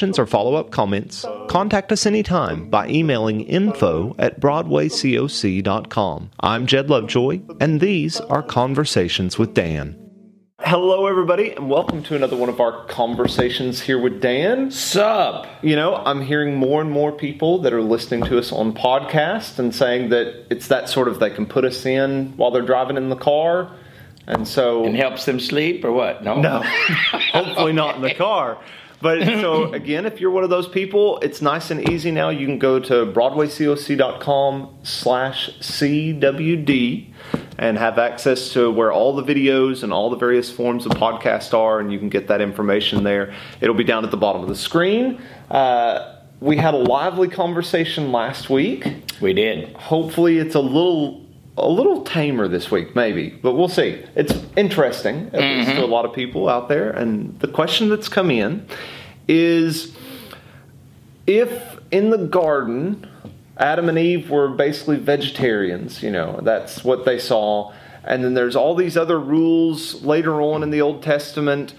questions or follow up comments, contact us anytime by emailing info at BroadwayCoc.com. I'm Jed Lovejoy, and these are Conversations with Dan. Hello, everybody, and welcome to another one of our conversations here with Dan. Sup? You know, I'm hearing more and more people that are listening to us on podcast and saying that it's that sort of they can put us in while they're driving in the car. And so. And helps them sleep or what? No. No. Hopefully not in the car. But so again, if you're one of those people, it's nice and easy now. You can go to BroadwayCoc.com slash CWD and have access to where all the videos and all the various forms of podcast are, and you can get that information there. It'll be down at the bottom of the screen. Uh, we had a lively conversation last week. We did. Hopefully, it's a little a little tamer this week, maybe, but we'll see. It's interesting, at mm-hmm. least to a lot of people out there. And the question that's come in is if in the garden, Adam and Eve were basically vegetarians, you know, that's what they saw. And then there's all these other rules later on in the Old Testament.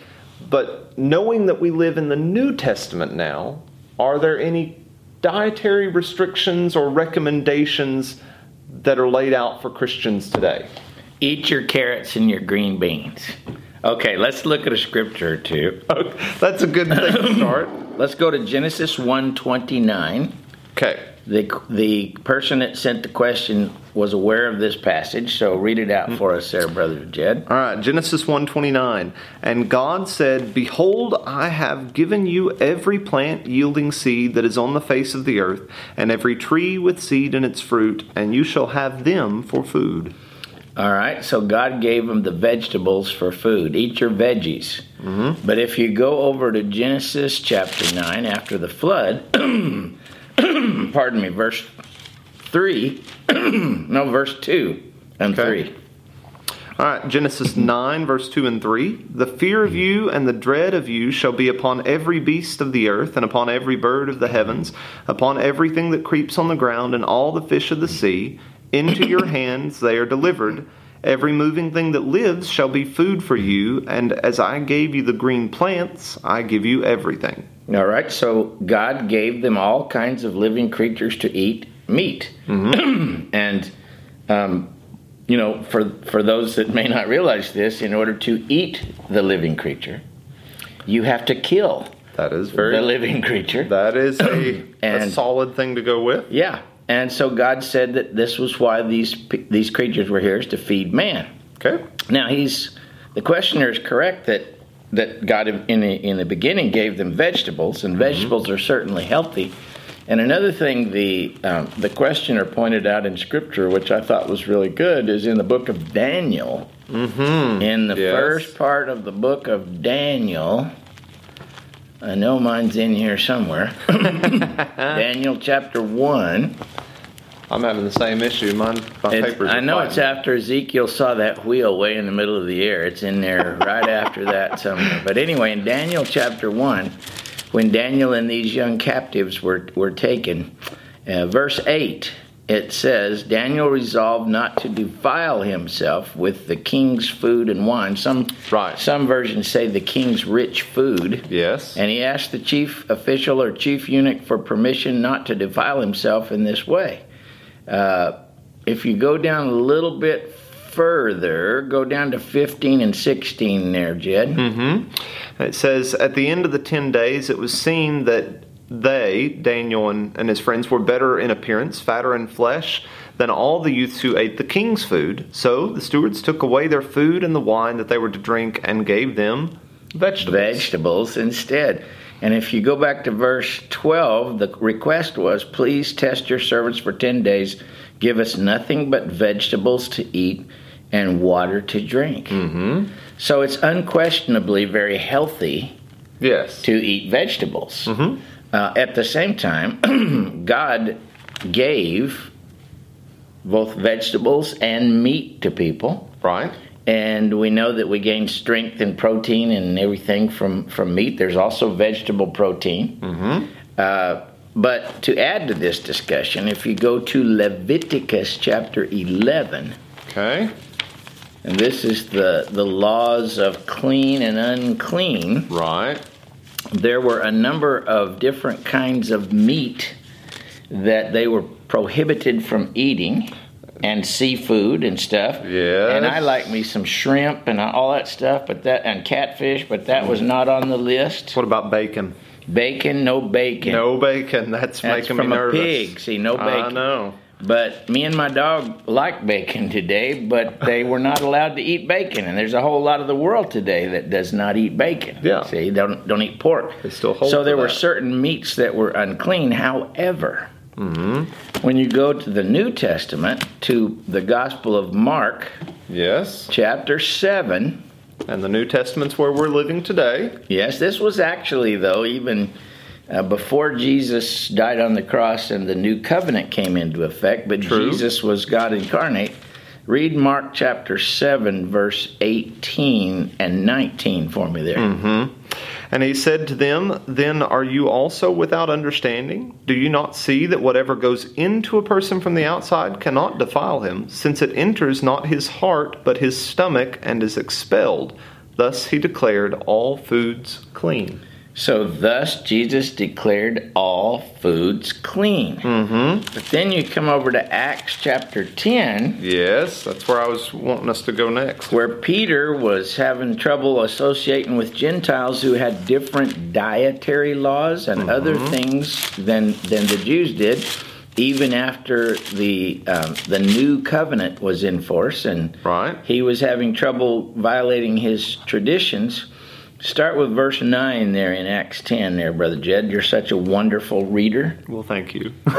But knowing that we live in the New Testament now, are there any dietary restrictions or recommendations that are laid out for Christians today? Eat your carrots and your green beans. Okay, let's look at a scripture or two. Okay, that's a good thing to start. let's go to Genesis 129. Okay. The, the person that sent the question was aware of this passage, so read it out for us there, Brother Jed. All right, Genesis 129. And God said, Behold, I have given you every plant yielding seed that is on the face of the earth, and every tree with seed in its fruit, and you shall have them for food. All right, so God gave them the vegetables for food. Eat your veggies. Mm-hmm. But if you go over to Genesis chapter 9 after the flood, pardon me, verse 3, no, verse 2 and okay. 3. All right, Genesis 9, verse 2 and 3. The fear of you and the dread of you shall be upon every beast of the earth, and upon every bird of the heavens, upon everything that creeps on the ground, and all the fish of the sea. Into your hands they are delivered. Every moving thing that lives shall be food for you, and as I gave you the green plants, I give you everything. All right, so God gave them all kinds of living creatures to eat meat. Mm-hmm. and, um, you know, for, for those that may not realize this, in order to eat the living creature, you have to kill that is very the living creature. That is a, and, a solid thing to go with. Yeah, and so God said that this was why these these creatures were here is to feed man. Okay. Now he's the questioner is correct that that God in the, in the beginning gave them vegetables, and mm-hmm. vegetables are certainly healthy. And another thing the um, the questioner pointed out in Scripture, which I thought was really good, is in the book of Daniel. Mm-hmm. In the yes. first part of the book of Daniel, I know mine's in here somewhere. Daniel chapter 1. I'm having the same issue. Mine, my papers. I know it's after Ezekiel saw that wheel way in the middle of the air. It's in there right after that somewhere. But anyway, in Daniel chapter 1, when Daniel and these young captives were, were taken, uh, verse 8 it says Daniel resolved not to defile himself with the king's food and wine. Some right. some versions say the king's rich food. Yes. And he asked the chief official or chief eunuch for permission not to defile himself in this way. Uh, if you go down a little bit further, go down to 15 and 16 there, Jed. Mm-hmm. It says, At the end of the 10 days, it was seen that they, Daniel and, and his friends, were better in appearance, fatter in flesh than all the youths who ate the king's food. So the stewards took away their food and the wine that they were to drink and gave them vegetables. Vegetables instead. And if you go back to verse 12, the request was, Please test your servants for 10 days. Give us nothing but vegetables to eat and water to drink. Mm-hmm. So it's unquestionably very healthy Yes. to eat vegetables. Mhm. Uh, at the same time, God gave both vegetables and meat to people. Right. And we know that we gain strength and protein and everything from, from meat. There's also vegetable protein. Mm-hmm. Uh, but to add to this discussion, if you go to Leviticus chapter 11, Okay. and this is the, the laws of clean and unclean, Right. there were a number of different kinds of meat that they were prohibited from eating and seafood and stuff. Yeah. And I like me some shrimp and all that stuff, but that and catfish, but that was not on the list. What about bacon? Bacon, no bacon. No bacon. That's, That's making from me a nervous. pig. See, no bacon. I know. But me and my dog like bacon today, but they were not allowed to eat bacon. And there's a whole lot of the world today that does not eat bacon. Yeah. See, don't don't eat pork. They still hold So there were certain meats that were unclean. However, Mm-hmm. when you go to the New Testament, to the Gospel of Mark, Yes. chapter 7, And the New Testament's where we're living today. yes, this was actually, though, even uh, before Jesus died on the cross and the new covenant came into effect, but True. Jesus was God incarnate. Read Mark chapter 7, verse 18 and 19 for me there. Mm-hmm. And he said to them, Then are you also without understanding? Do you not see that whatever goes into a person from the outside cannot defile him, since it enters not his heart, but his stomach, and is expelled? Thus he declared all foods clean. So, thus, Jesus declared all foods clean. Mm-hmm. But then you come over to Acts chapter 10, Yes, that's where I was wanting us to go next. where Peter was having trouble associating with Gentiles who had different dietary laws and other things than, than the Jews did, even after the, um, the new covenant was in force. And Right. he was having trouble violating his traditions. Start with verse 9 there in Acts 10, there, Brother Jed. You're such a wonderful reader. Well, thank you. All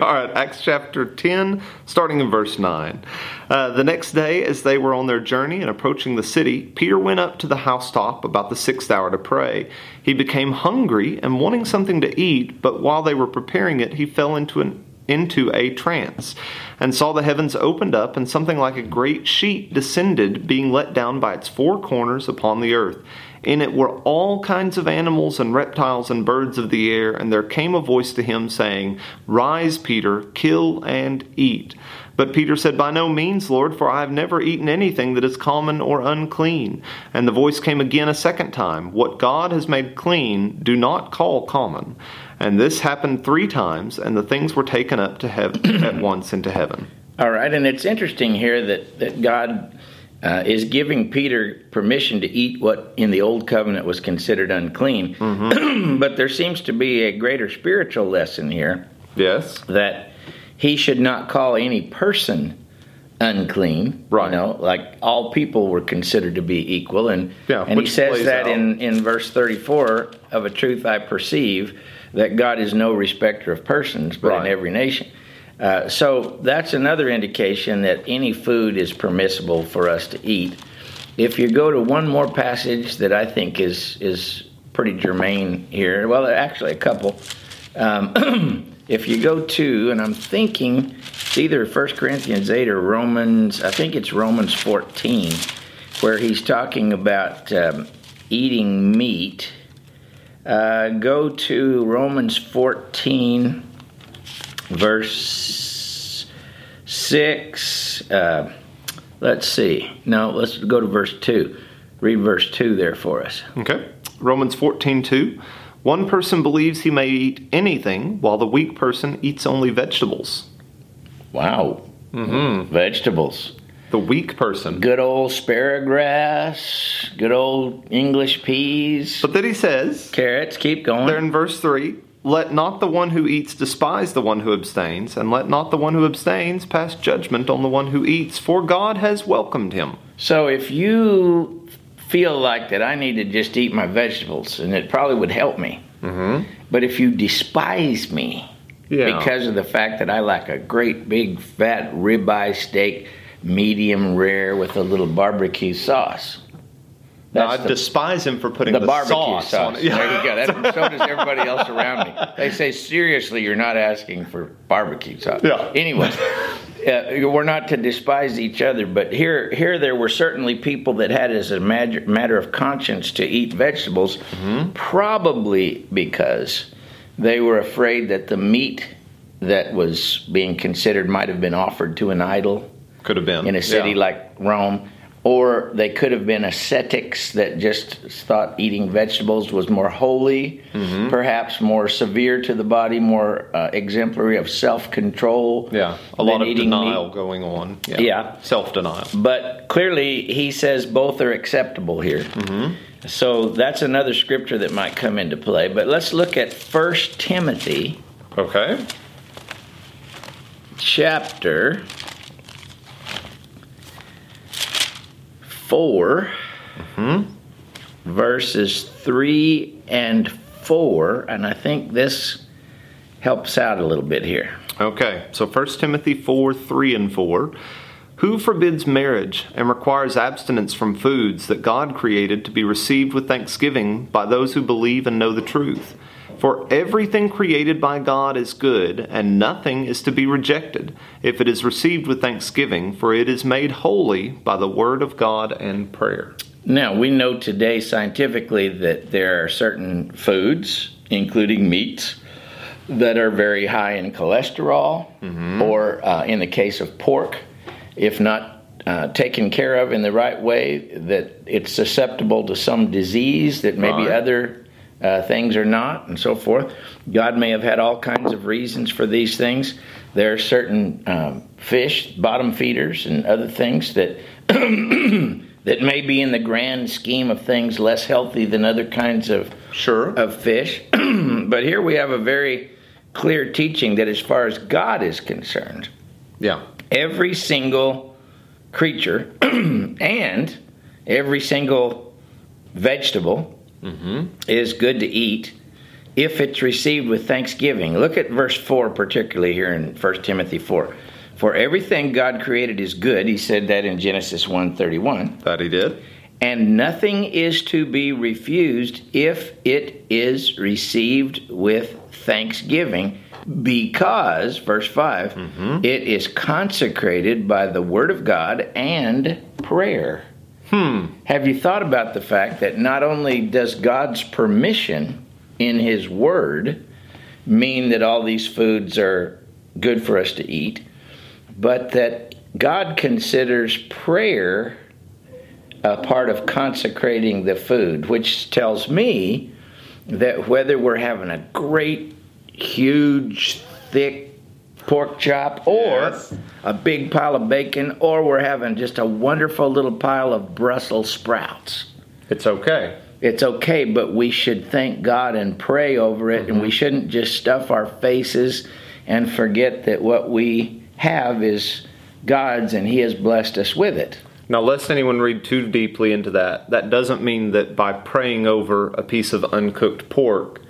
right, Acts chapter 10, starting in verse 9. Uh, the next day, as they were on their journey and approaching the city, Peter went up to the housetop about the sixth hour to pray. He became hungry and wanting something to eat, but while they were preparing it, he fell into an into a trance, and saw the heavens opened up, and something like a great sheet descended, being let down by its four corners upon the earth. In it were all kinds of animals and reptiles and birds of the air, and there came a voice to him, saying, Rise, Peter, kill and eat. But Peter said, By no means, Lord, for I have never eaten anything that is common or unclean. And the voice came again a second time, What God has made clean, do not call common. And this happened three times, and the things were taken up to heaven at once into heaven. All right, and it's interesting here that, that God uh, is giving Peter permission to eat what in the Old Covenant was considered unclean. but there seems to be a greater spiritual lesson here Yes. that he should not call any person unclean. Right. You know, like all people were considered to be equal. And, Yeah, and he says that out. in, in verse 34 of a truth I perceive that God is no respecter of persons, but in every nation. Uh, so that's another indication that any food is permissible for us to eat. If you go to one more passage that I think is is pretty germane here, well, actually a couple. Um, if you go to, and I'm thinking it's either 1 Corinthians 8 or Romans, I think it's Romans 14, where he's talking about um, eating meat. Uh, go to Romans 14, verse 6. Uh, let's see. No, let's go to verse 2. Read verse 2 there for us. Okay. Romans 14 2. One person believes he may eat anything, while the weak person eats only vegetables. Wow. Mm-hmm. Vegetables. The weak person. Good old asparagus, good old English peas, But then he says, carrots. Keep going. there in verse 3, let not the one who eats despise the one who abstains, and let not the one who abstains pass judgment on the one who eats, for God has welcomed him. So if you feel like that I need to just eat my vegetables and it probably would help me. Mm-hmm. But if you despise me Yeah. because of the fact that I like a great big fat ribeye steak, medium rare with a little barbecue sauce, That's I the- despise him for putting the the, barbecue sauce, sauce. on it. Yeah. There you go. That, so does everybody else around me. They say, seriously, you're not asking for barbecue sauce. Yeah. Anyway, uh, we're not to despise each other, but here, here there were certainly people that had as a matter, matter of conscience to eat vegetables, Mm-hmm. probably because they were afraid that the meat that was being considered might have been offered to an idol Could have been in a city Yeah. like Rome, or they could have been ascetics that just thought eating vegetables was more holy, Mm-hmm. perhaps more severe to the body, more uh, exemplary of self control. yeah, a lot of denial going on. Yeah, Yeah. self denial. But clearly, he says both are acceptable here. Mm-hmm. So that's another scripture that might come into play. But let's look at First Timothy Okay, chapter 4, verses 3 and 4. And I think this helps out a little bit here. okay. So 1 Timothy four three and four. Who forbids marriage and requires abstinence from foods that God created to be received with thanksgiving by those who believe and know the truth? For everything created by God is good, and nothing is to be rejected if it is received with thanksgiving, for it is made holy by the word of God and prayer. Now, we know today scientifically that there are certain foods, including meats, that are very high in cholesterol, or uh, in the case of pork, if not uh, taken care of in the right way, that it's susceptible to some disease that maybe Right. other uh, things are not, and so forth. God may have had all kinds of reasons for these things. There are certain um, fish, bottom feeders, and other things that that may be in the grand scheme of things less healthy than other kinds of Sure. of fish. but here we have a very clear teaching that as far as God is concerned, Yeah. every single creature and every single vegetable Mm-hmm. is good to eat if it's received with thanksgiving. Look at verse 4 particularly here in 1 Timothy 4. For everything God created is good. He said that in Genesis 1:31 That he did. and nothing is to be refused if it is received with thanksgiving because verse 5 mm-hmm. it is consecrated by the word of god and prayer hmm. Have you thought about the fact that not only does god's permission in his word mean that all these foods are good for us to eat but that god considers prayer a part of consecrating the food, which tells me that whether we're having a great, huge, thick pork chop or Yes. a big pile of bacon, or we're having just a wonderful little pile of Brussels sprouts. It's okay. It's okay, but we should thank God and pray over it, and we mm-hmm. shouldn't just stuff our faces and forget that what we have is God's and He has blessed us with it. Now, lest anyone read too deeply into that, that doesn't mean that by praying over a piece of uncooked pork,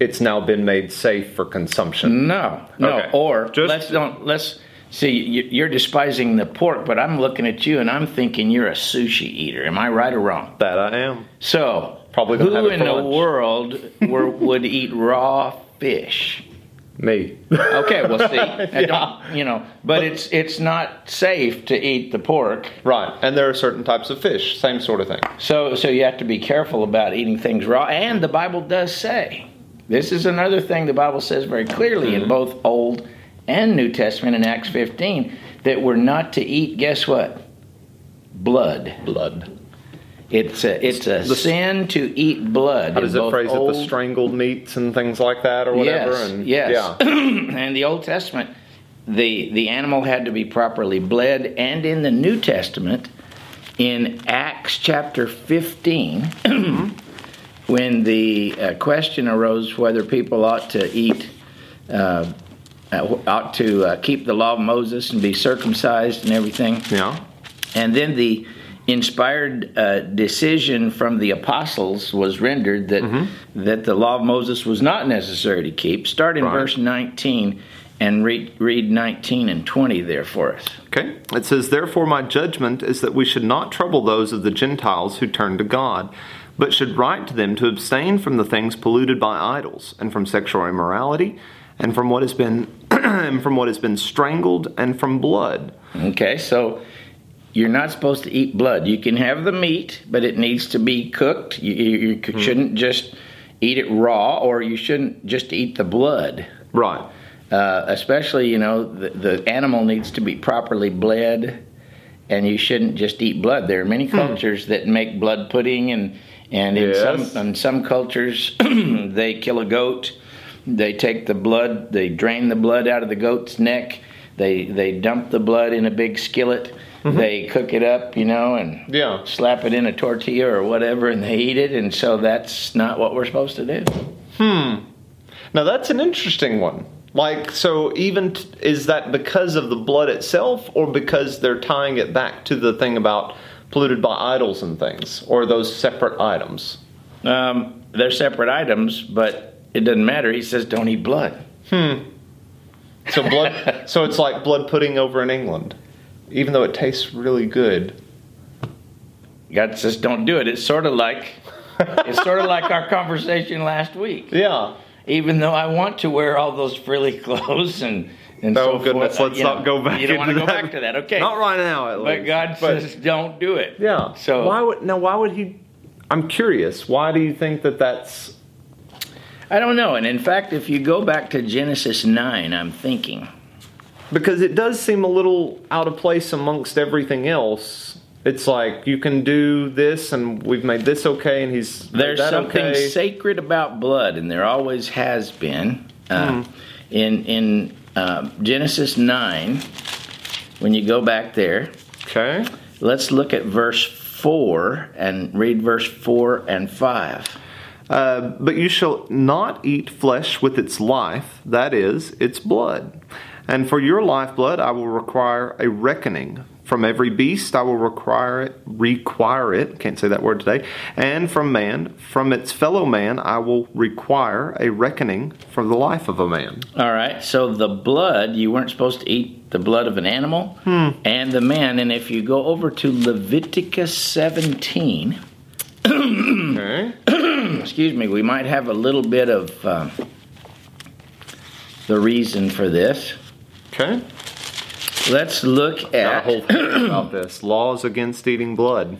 it's now been made safe for consumption. No, no. Okay. Or Just- let's don't let's see. you- You're despising the pork, but I'm looking at you and I'm thinking you're a sushi eater. Am I right or wrong? That I am. So, Probably who in the lunch. world were, would eat raw fish? Me. Okay, we'll see, Yeah. don't, you know, but it's it's not safe to eat the pork. right. And there are certain types of fish, same sort of thing. So, so you have to be careful about eating things raw. And the Bible does say this is another thing the Bible says very clearly in both Old and New Testament in Acts 15 that we're not to eat. Guess what? Blood. Blood. It's a it's a The- sin to eat blood. How does it phrase it? The strangled meats and things like that, or whatever. Yes, and yes. Yeah. and the Old Testament, the the animal had to be properly bled, and in the New Testament, in Acts chapter fifteen, when the uh, question arose whether people ought to eat. Uh, uh, ought to uh, keep the law of Moses and be circumcised and everything. Yeah. And then the inspired uh, decision from the apostles was rendered that Mm-hmm. that the law of Moses was not necessary to keep. Start in Right. verse 19. And read, read 19 and 20 there for us. Okay. It says, Therefore, my judgment is that we should not trouble those of the Gentiles who turn to God, but should write to them to abstain from the things polluted by idols, and from sexual immorality, and from what has been and from what has been strangled, and from blood. Okay, so you're not supposed to eat blood. You can have the meat, but it needs to be cooked. You, you, you mm-hmm. shouldn't just eat it raw, or you shouldn't just eat the blood. Right. Uh, especially, you know, the, the animal needs to be properly bled, and you shouldn't just eat blood. There are many cultures that make blood pudding, and and in Yes. some in some cultures they kill a goat, they take the blood, they drain the blood out of the goat's neck, they they dump the blood in a big skillet, they cook it up, you know, and Yeah. slap it in a tortilla or whatever, and they eat it. And so that's not what we're supposed to do. Hmm. Now that's an interesting one. Like, so even t- is that because of the blood itself, or because they're tying it back to the thing about polluted by idols and things, or those separate items? Um, they're separate items, but it doesn't matter. He says don't eat blood. Hmm. So blood. so it's like blood pudding over in England, even though it tastes really good. God says don't do it. It's sort of like it's sort of like our conversation last week. Yeah. Even though I want to wear all those frilly clothes and and Oh so goodness, forth, let's not know, go back. You don't want to go back to that, okay? Not right now, at But. God But- says don't do it. Yeah. So why would now? Why would he? I'm curious. Why do you think that that's? I don't know. And in fact, if you go back to Genesis nine, I'm thinking Because it does seem a little out of place amongst everything else. It's like you can do this, and we've made this okay, and he's There's that something okay. sacred about blood, and there always has been. Uh, Hmm. In in uh, Genesis nine, when you go back there, Okay. let's look at verse four and read verse four and five. Uh, but you shall not eat flesh with its life, that is, its blood. And for your lifeblood I will require a reckoning. From every beast I will require it, require it, can't say that word today, and from man, from its fellow man I will require a reckoning for the life of a man. All right, so the blood you weren't supposed to eat the blood of an animal and the man. And if you go over to Leviticus seventeen, Okay. excuse me, we might have a little bit of um, the reason for this. Okay. Let's look Got a at whole thing about this. Laws against eating blood.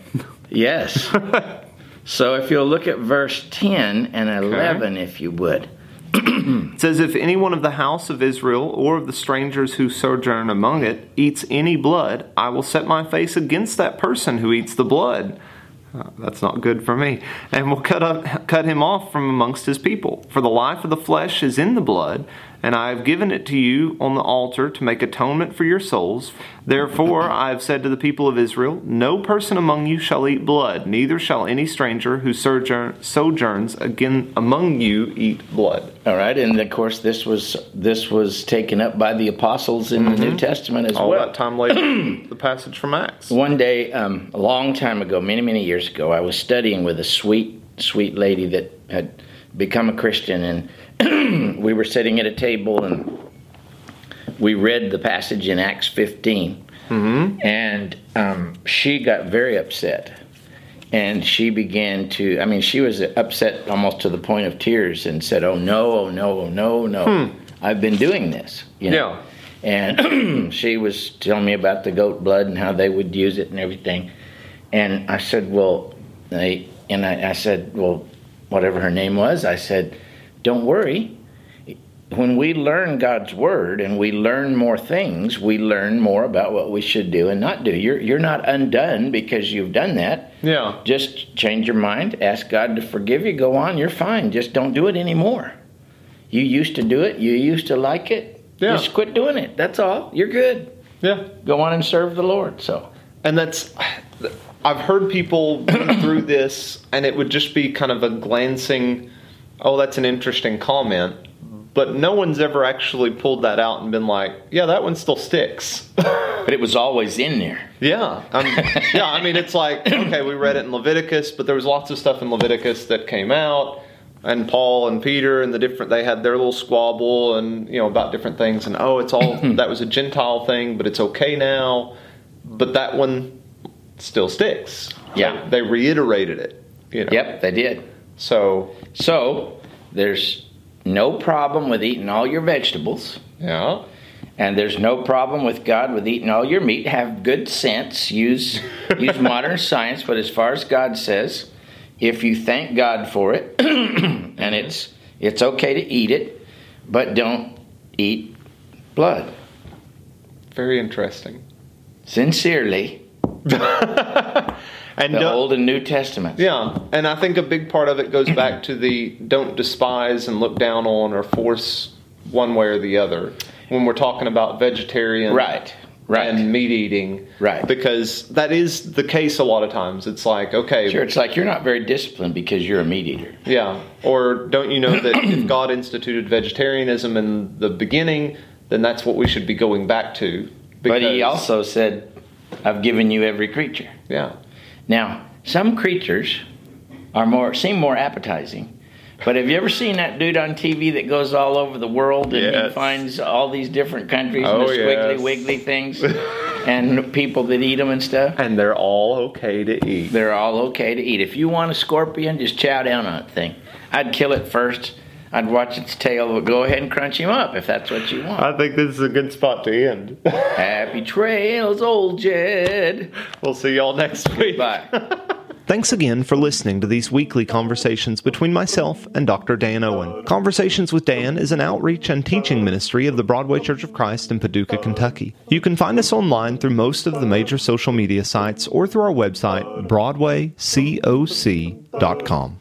yes. so if you'll look at verse ten and eleven, if you would. It says, If any one of the house of Israel or of the strangers who sojourn among it eats any blood, I will set my face against that person who eats the blood. Uh, that's not good for me. And will cut, up, cut him off from amongst his people. For the life of the flesh is in the blood, and I have given it to you on the altar to make atonement for your souls. Therefore I have said to the people of Israel, No person among you shall eat blood, neither shall any stranger who sojourn, sojourns again among you eat blood. All right, and of course this was this was taken up by the apostles in the New Testament as All well. All that time later, the passage from Acts. One day, um, a long time ago, many, many years ago, I was studying with a sweet, sweet lady that had become a Christian, and we were sitting at a table and we read the passage in Acts 15. And um, she got very upset. And she began to, I mean, she was upset almost to the point of tears and said, Oh, no, oh, no, oh, no, no. I've been doing this. You know? And she was telling me about the goat blood and how they would use it and everything. And I said, Well, they, and I, I said, Well, whatever her name was, I said, Don't worry. When we learn God's word and we learn more things, we learn more about what we should do and not do. You're, you're not undone because you've done that. Yeah. Just change your mind, ask God to forgive you, go on, you're fine. Just don't do it anymore. You used to do it, you used to like it. Yeah. Just quit doing it. That's all. You're good. Yeah. Go on and serve the Lord. So, And that's, I've heard people go through this, and it would just be kind of a glancing, oh, that's an interesting comment. But no one's ever actually pulled that out and been like, yeah, that one still sticks. but it was always in there. Yeah, um, yeah. I mean, it's like okay, we read it in Leviticus, but there was lots of stuff in Leviticus that came out. and Paul and Peter and the different they had their little squabble and you know about different things and oh it's all that was a Gentile thing but it's okay now but that one still sticks Yeah. they, they reiterated it you know Yep, they did. So So there's no problem with eating all your vegetables. yeah And there's no problem with God with eating all your meat. Have good sense. Use use modern science, but as far as God says, if you thank God for it, and mm-hmm. it's it's okay to eat it, but don't eat blood. very interesting Sincerely, and the Old and New Testament. Yeah, and I think a big part of it goes back to the don't despise and look down on or force one way or the other when we're talking about vegetarian Right. Right. and meat eating. Right. Because that is the case a lot of times. It's like, okay, Sure, it's like you're not very disciplined because you're a meat eater. yeah. Or don't you know that if God instituted vegetarianism in the beginning, then that's what we should be going back to. But he also said, I've given you every creature. Yeah. Now, some creatures are more seem more appetizing. But have you ever seen that dude on TV that goes all over the world and he finds all these different countries Oh, and the squiggly yes. wiggly things and people that eat them and stuff? And they're all okay to eat. They're all okay to eat. If you want a scorpion, just chow down on that thing. I'd kill it first. I'd watch its tail, but go ahead and crunch him up if that's what you want. I think this is a good spot to end. Happy trails, old Jed. we'll see y'all next week. Bye. Thanks again for listening to these weekly conversations between myself and Dr. Dan Owen. Conversations with Dan is an outreach and teaching ministry of the Broadway Church of Christ in Paducah, Kentucky. You can find us online through most of the major social media sites or through our website, BroadwayCoc.com.